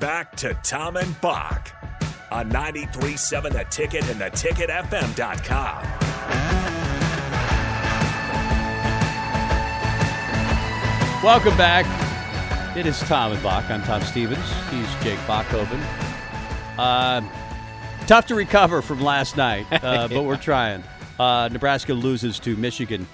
Back to Tom and Bock on 93.7 The Ticket and theticketfm.com. Welcome back. It is Tom and Bock. I'm Tom Stevens. He's Jake Bockhoven. Uh, tough to recover from last night, uh, but we're trying. Uh, Nebraska loses to Michigan.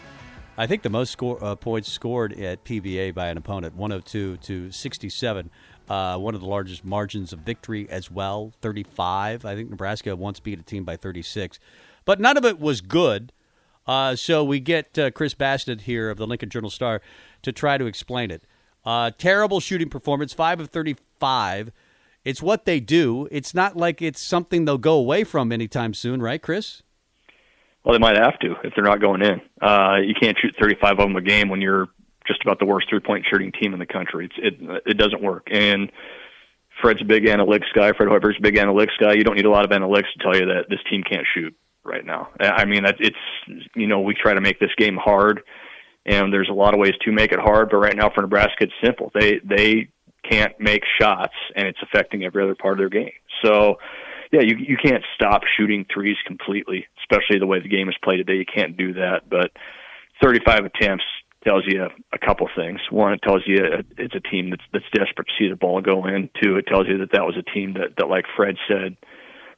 I think the most score, uh, points scored at PBA by an opponent, 102 to 67. Uh, one of the largest margins of victory as well, 35. I think Nebraska once beat a team by 36. But none of it was good. Uh, so we get uh, Chris Basnett here of the Lincoln Journal Star to try to explain it. Uh, terrible shooting performance, 5 of 35. It's what they do. It's not like it's something they'll go away from anytime soon, right, Chris? Well, they might have to if they're not going in. Uh, you can't shoot 35 of them a game when you're just about the worst three point shooting team in the country. It's, it it doesn't work. And Fred's a big analytics guy. Fred Hoiberg's a big analytics guy. You don't need a lot of analytics to tell you that this team can't shoot right now. I mean, it's you know we try to make this game hard, and there's a lot of ways to make it hard. But right now for Nebraska, it's simple. They they can't make shots, and it's affecting every other part of their game. So yeah, you you can't stop shooting threes completely, especially the way the game is played today. You can't do that. But 35 attempts tells you a couple things. One, it tells you it's a team that's that's desperate to see the ball go in. Two, it tells you that that was a team that that, like Fred said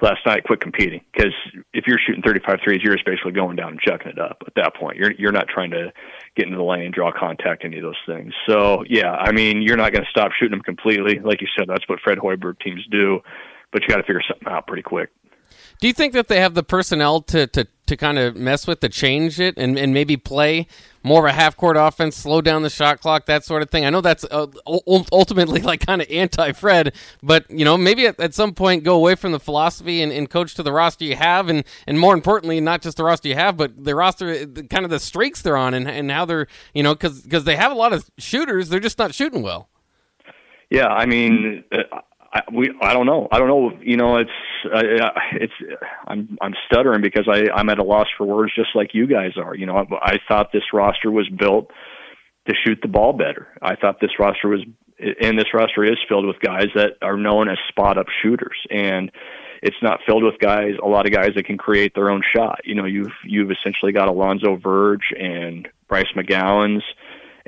last night, quit competing. Because if you're shooting 35 threes, you're basically going down and chucking it up. At that point, you're you're not trying to get into the lane, draw contact, any of those things. So yeah, I mean, you're not going to stop shooting them completely. Like you said, that's what Fred Hoiberg teams do but you got to figure something out pretty quick. Do you think that they have the personnel to, to, to kind of mess with to change it and, and maybe play more of a half court offense, slow down the shot clock, that sort of thing? I know that's uh, ultimately like kind of anti Fred, but you know maybe at, at, some point go away from the philosophy and, and, coach to the roster you have, and, and more importantly, not just the roster you have, but the roster, kind of the streaks they're on and, and how they're you know because because they have a lot of shooters, they're just not shooting well. Yeah, I mean, uh, I, we I don't know. I don't know. You know, it's uh, it's I'm I'm stuttering because I I'm at a loss for words, just like you guys are. You know, I, I thought this roster was built to shoot the ball better. I thought this roster was, and this roster is filled with guys that are known as spot up shooters, and it's not filled with guys, a lot of guys that can create their own shot. You know, you've you've essentially got Alonzo Verge and Bryce McGowens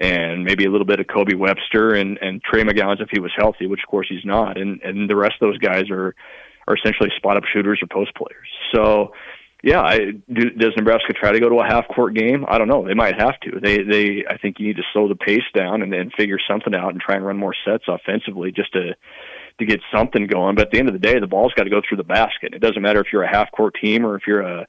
and maybe a little bit of Kobe Webster and and Trey McGowens if he was healthy, which of course he's not, and and the rest of those guys are are essentially spot up shooters or post players. So. Yeah, I, do, does Nebraska try to go to a half court game? I don't know. They might have to. They, they. I think you need to slow the pace down and then figure something out and try and run more sets offensively, just to to get something going. But at the end of the day, the ball's got to go through the basket. It doesn't matter if you're a half court team or if you're a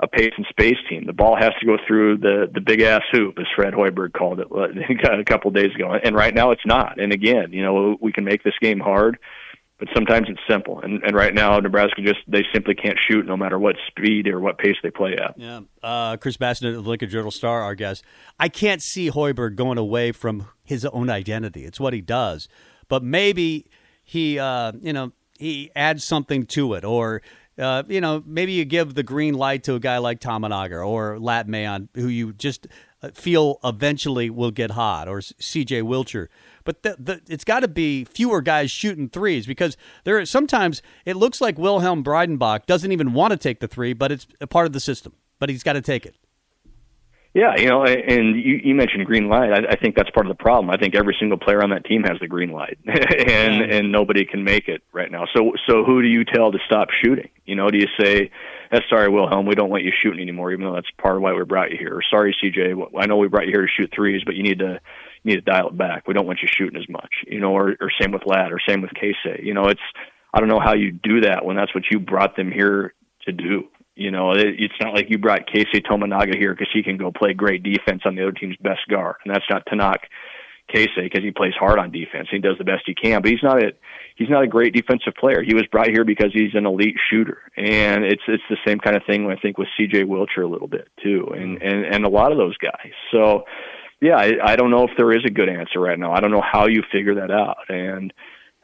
a pace and space team. The ball has to go through the the big ass hoop, as Fred Hoiberg called it a couple of days ago. And right now it's not. And again, you know, we can make this game hard, but sometimes it's simple. And and right now Nebraska just they simply can't shoot no matter what speed or what pace they play at. Yeah, uh, Chris Basnett of the Lincoln Journal Star, our guest. I can't see Hoiberg going away from his own identity. It's what he does, but maybe he, uh, you know, he adds something to it or uh, you know, maybe you give the green light to a guy like Tominaga or Lat Mayen, who you just uh, feel eventually will get hot, or C.J. Wilcher. But the, the, it's got to be fewer guys shooting threes because there are, sometimes it looks like Wilhelm Breidenbach doesn't even want to take the three, but it's a part of the system. But he's got to take it. Yeah, you know, and you, you mentioned green light. I, I think that's part of the problem. I think every single player on that team has the green light, and and nobody can make it right now. So so who do you tell to stop shooting? You know, do you say, eh, "Sorry, Wilhelm, we don't want you shooting anymore," even though that's part of why we brought you here? Or, "Sorry, CJ, I know we brought you here to shoot threes, but you need to you need to dial it back. We don't want you shooting as much." You know, or or same with Lat, or same with Keisei. You know, it's I don't know how you do that when that's what you brought them here to do. You know, it, it's not like you brought Keisei Tominaga here because he can go play great defense on the other team's best guard, and that's not to knock Keisei because he plays hard on defense. He does the best he can, but he's not a he's not a great defensive player. He was brought here because he's an elite shooter, and it's it's the same kind of thing I think with C.J. Wilcher a little bit too, and mm. and and a lot of those guys. So, yeah, I, I don't know if there is a good answer right now. I don't know how you figure that out, and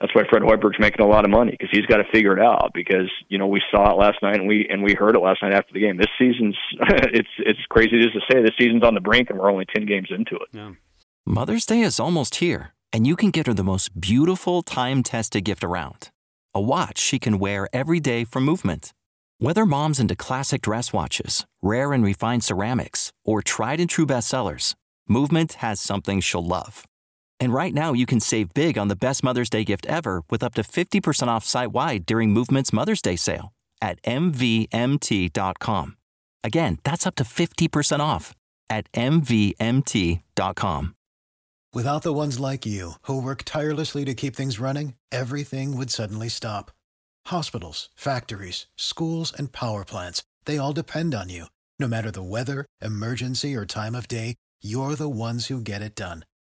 that's why Fred Hoiberg's making a lot of money because he's got to figure it out. Because you know we saw it last night and we and we heard it last night after the game. This season's it's it's crazy just to say this season's on the brink and we're only ten games into it. Yeah. Mother's Day is almost here, and you can get her the most beautiful time-tested gift around: a watch she can wear every day from Movement. Whether mom's into classic dress watches, rare and refined ceramics, or tried and true bestsellers, Movement has something she'll love. And right now, you can save big on the best Mother's Day gift ever with up to 50% off site wide during Movement's Mother's Day sale at MVMT.com. Again, that's up to 50% off at MVMT.com. Without the ones like you, who work tirelessly to keep things running, everything would suddenly stop. Hospitals, factories, schools, and power plants, they all depend on you. No matter the weather, emergency, or time of day, you're the ones who get it done.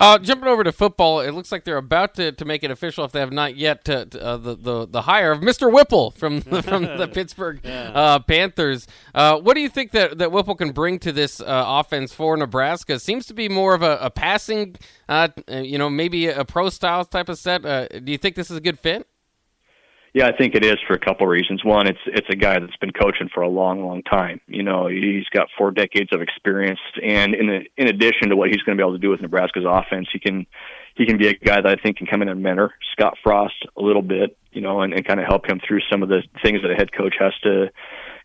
Uh, jumping over to football, it looks like they're about to, to make it official if they have not yet to, to, uh, the, the the hire of Mr. Whipple from the, from the Pittsburgh yeah. uh, Panthers. Uh, what do you think that, that Whipple can bring to this uh, offense for Nebraska? Seems to be more of a, a passing, uh, you know, maybe a pro style type of set. do you think this is a good fit? Yeah, I think it is for a couple of reasons. One, it's it's a guy that's been coaching for a long, long time. You know, he's got four decades of experience, and in a, in addition to what he's going to be able to do with Nebraska's offense, he can he can be a guy that I think can come in and mentor Scott Frost a little bit, you know, and, and kind of help him through some of the things that a head coach has to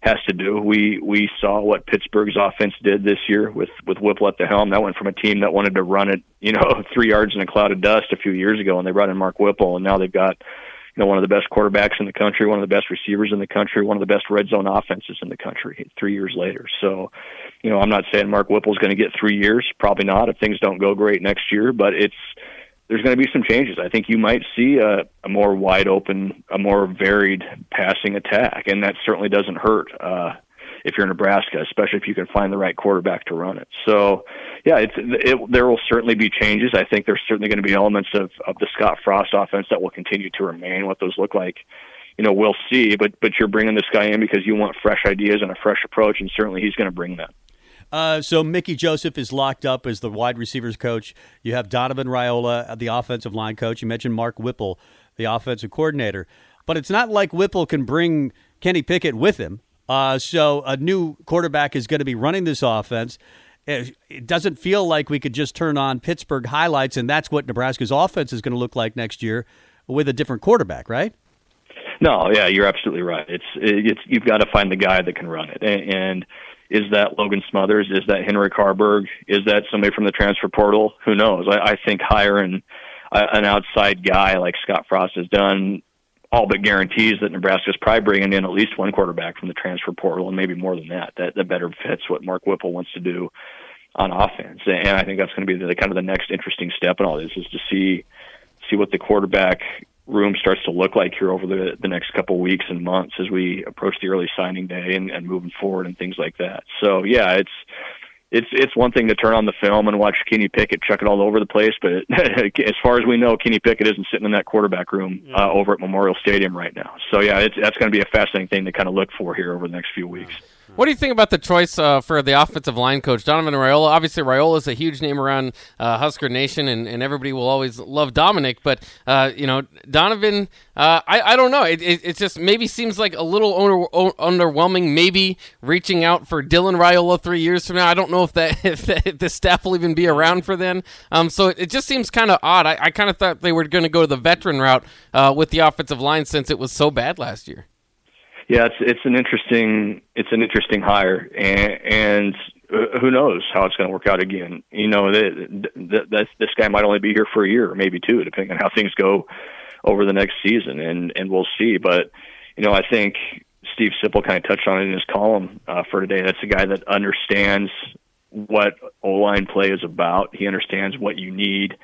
has to do. We we saw what Pittsburgh's offense did this year with with Whipple at the helm. That went from a team that wanted to run it, you know, three yards in a cloud of dust a few years ago, and they brought in Mark Whipple, and now they've got you know, one of the best quarterbacks in the country, one of the best receivers in the country, one of the best red zone offenses in the country three years later. So, you know, I'm not saying Mark Whipple's going to get three years, probably not if things don't go great next year, but it's, there's going to be some changes. I think you might see a, a more wide open, a more varied passing attack, and that certainly doesn't hurt. Uh, if you're in Nebraska, especially if you can find the right quarterback to run it. So, yeah, it's it, there will certainly be changes. I think there's certainly going to be elements of of the Scott Frost offense that will continue to remain. What those look like, you know, we'll see. But but you're bringing this guy in because you want fresh ideas and a fresh approach, and certainly he's going to bring that. Uh, so Mickey Joseph is locked up as the wide receivers coach. You have Donovan Raiola, the offensive line coach. You mentioned Mark Whipple, the offensive coordinator. But it's not like Whipple can bring Kenny Pickett with him. Uh, so a new quarterback is going to be running this offense. It doesn't feel like we could just turn on Pittsburgh highlights, and that's what Nebraska's offense is going to look like next year with a different quarterback, right? No, yeah, you're absolutely right. It's it's you've got to find the guy that can run it, and, and is that Logan Smothers? Is that Henrik Haarberg? Is that somebody from the transfer portal? Who knows? I, I think hiring an outside guy like Scott Frost has done all but guarantees that Nebraska's probably bringing in at least one quarterback from the transfer portal, and maybe more than that. That that better fits what Mark Whipple wants to do on offense, and I think that's going to be the kind of the next interesting step in all this is to see see what the quarterback room starts to look like here over the the next couple weeks and months as we approach the early signing day and, and moving forward and things like that. So yeah, it's it's it's one thing to turn on the film and watch Kenny Pickett chuck it all over the place, but as far as we know, Kenny Pickett isn't sitting in that quarterback room uh, over at Memorial Stadium right now. So yeah, it's, that's going to be a fascinating thing to kind of look for here over the next few weeks. What do you think about the choice uh, for the offensive line coach, Donovan Raiola? Obviously, Raiola is a huge name around uh, Husker Nation, and, and everybody will always love Dominic. But uh, you know, Donovan, uh, I, I don't know. It, it, it, just maybe seems like a little under, underwhelming. Maybe reaching out for Dylan Raiola three years from now. I don't know if that if, that, if the staff will even be around for then. Um, so it, it just seems kind of odd. I, I kind of thought they were going to go the veteran route uh, with the offensive line since it was so bad last year. Yeah, it's it's an interesting it's an interesting hire, and, and uh, who knows how it's going to work out again. You know, that, that this guy might only be here for a year, or maybe two, depending on how things go over the next season, and and we'll see. But you know, I think Steve Sipple kind of touched on it in his column uh, for today. That's a guy that understands what O line play is about. He understands what you need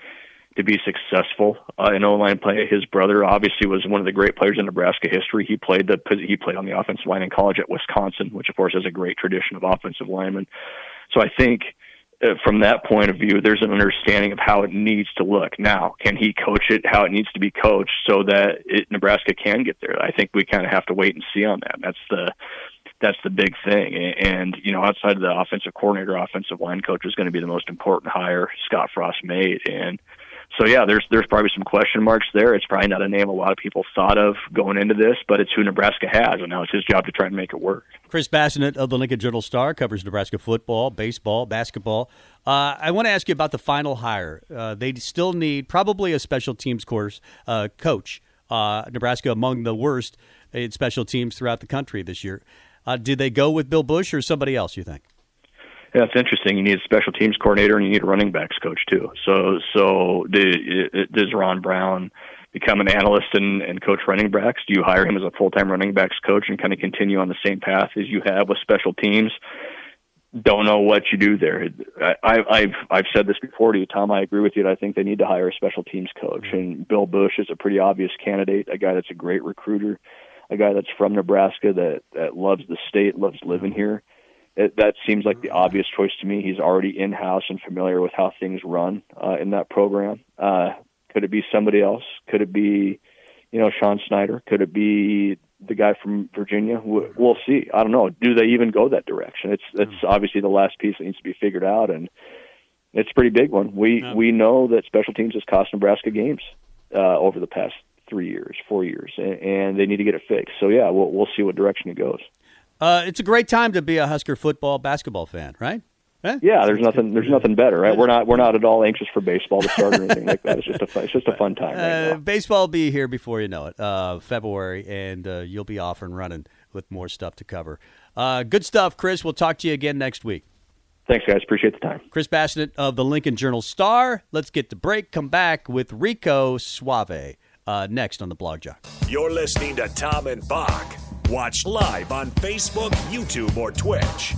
to be successful uh, in O-line play. His brother obviously was one of the great players in Nebraska history. He played the he played on the offensive line in college at Wisconsin, which of course has a great tradition of offensive linemen. So I think uh, from that point of view, there's an understanding of how it needs to look. Now, can he coach it how it needs to be coached so that it, Nebraska can get there? I think we kind of have to wait and see on that. That's the that's the big thing. And, you know, outside of the offensive coordinator, offensive line coach is going to be the most important hire Scott Frost made. And so yeah, there's there's probably some question marks there. It's probably not a name a lot of people thought of going into this, but it's who Nebraska has, and now it's his job to try and make it work. Chris Basnett of the Lincoln Journal Star covers Nebraska football, baseball, basketball. Uh, I want to ask you about the final hire. Uh, they still need probably a special teams course uh, coach. Uh, Nebraska among the worst in special teams throughout the country this year. Uh, did they go with Bill Busch or somebody else? You think? Yeah, it's interesting. You need a special teams coordinator and you need a running backs coach too. So, so does Ron Brown become an analyst and, and coach running backs? Do you hire him as a full time running backs coach and kind of continue on the same path as you have with special teams? Don't know what you do there. I, I've I've said this before to you, Tom. I agree with you. I think they need to hire a special teams coach, mm-hmm. and Bill Busch is a pretty obvious candidate. A guy that's a great recruiter, a guy that's from Nebraska that that loves the state, loves living here it, that seems like the obvious choice to me. He's already in house and familiar with how things run uh, in that program. Uh, could it be somebody else? Could it be, you know, Sean Snyder? Could it be the guy from Virginia? We'll see. I don't know. Do they even go that direction? It's it's hmm. obviously the last piece that needs to be figured out, and it's a pretty big one. We yeah. we know that special teams has cost Nebraska games uh, over the past three years, four years, and, and they need to get it fixed. So yeah, we'll we'll see what direction it goes. Uh, it's a great time to be a Husker football basketball fan, right? Eh? Yeah, there's nothing. There's nothing better, right? We're not. We're not at all anxious for baseball to start or anything like that. It's just a. It's just a fun time. Right uh, baseball will be here before you know it, uh, February, and uh, you'll be off and running with more stuff to cover. Uh, good stuff, Chris. We'll talk to you again next week. Thanks, guys. Appreciate the time. Chris Basnett of the Lincoln Journal Star. Let's get the break. Come back with Rico Suave uh, next on the Blog Jock. You're listening to Tom and Bock. Watch live on Facebook, YouTube, or Twitch.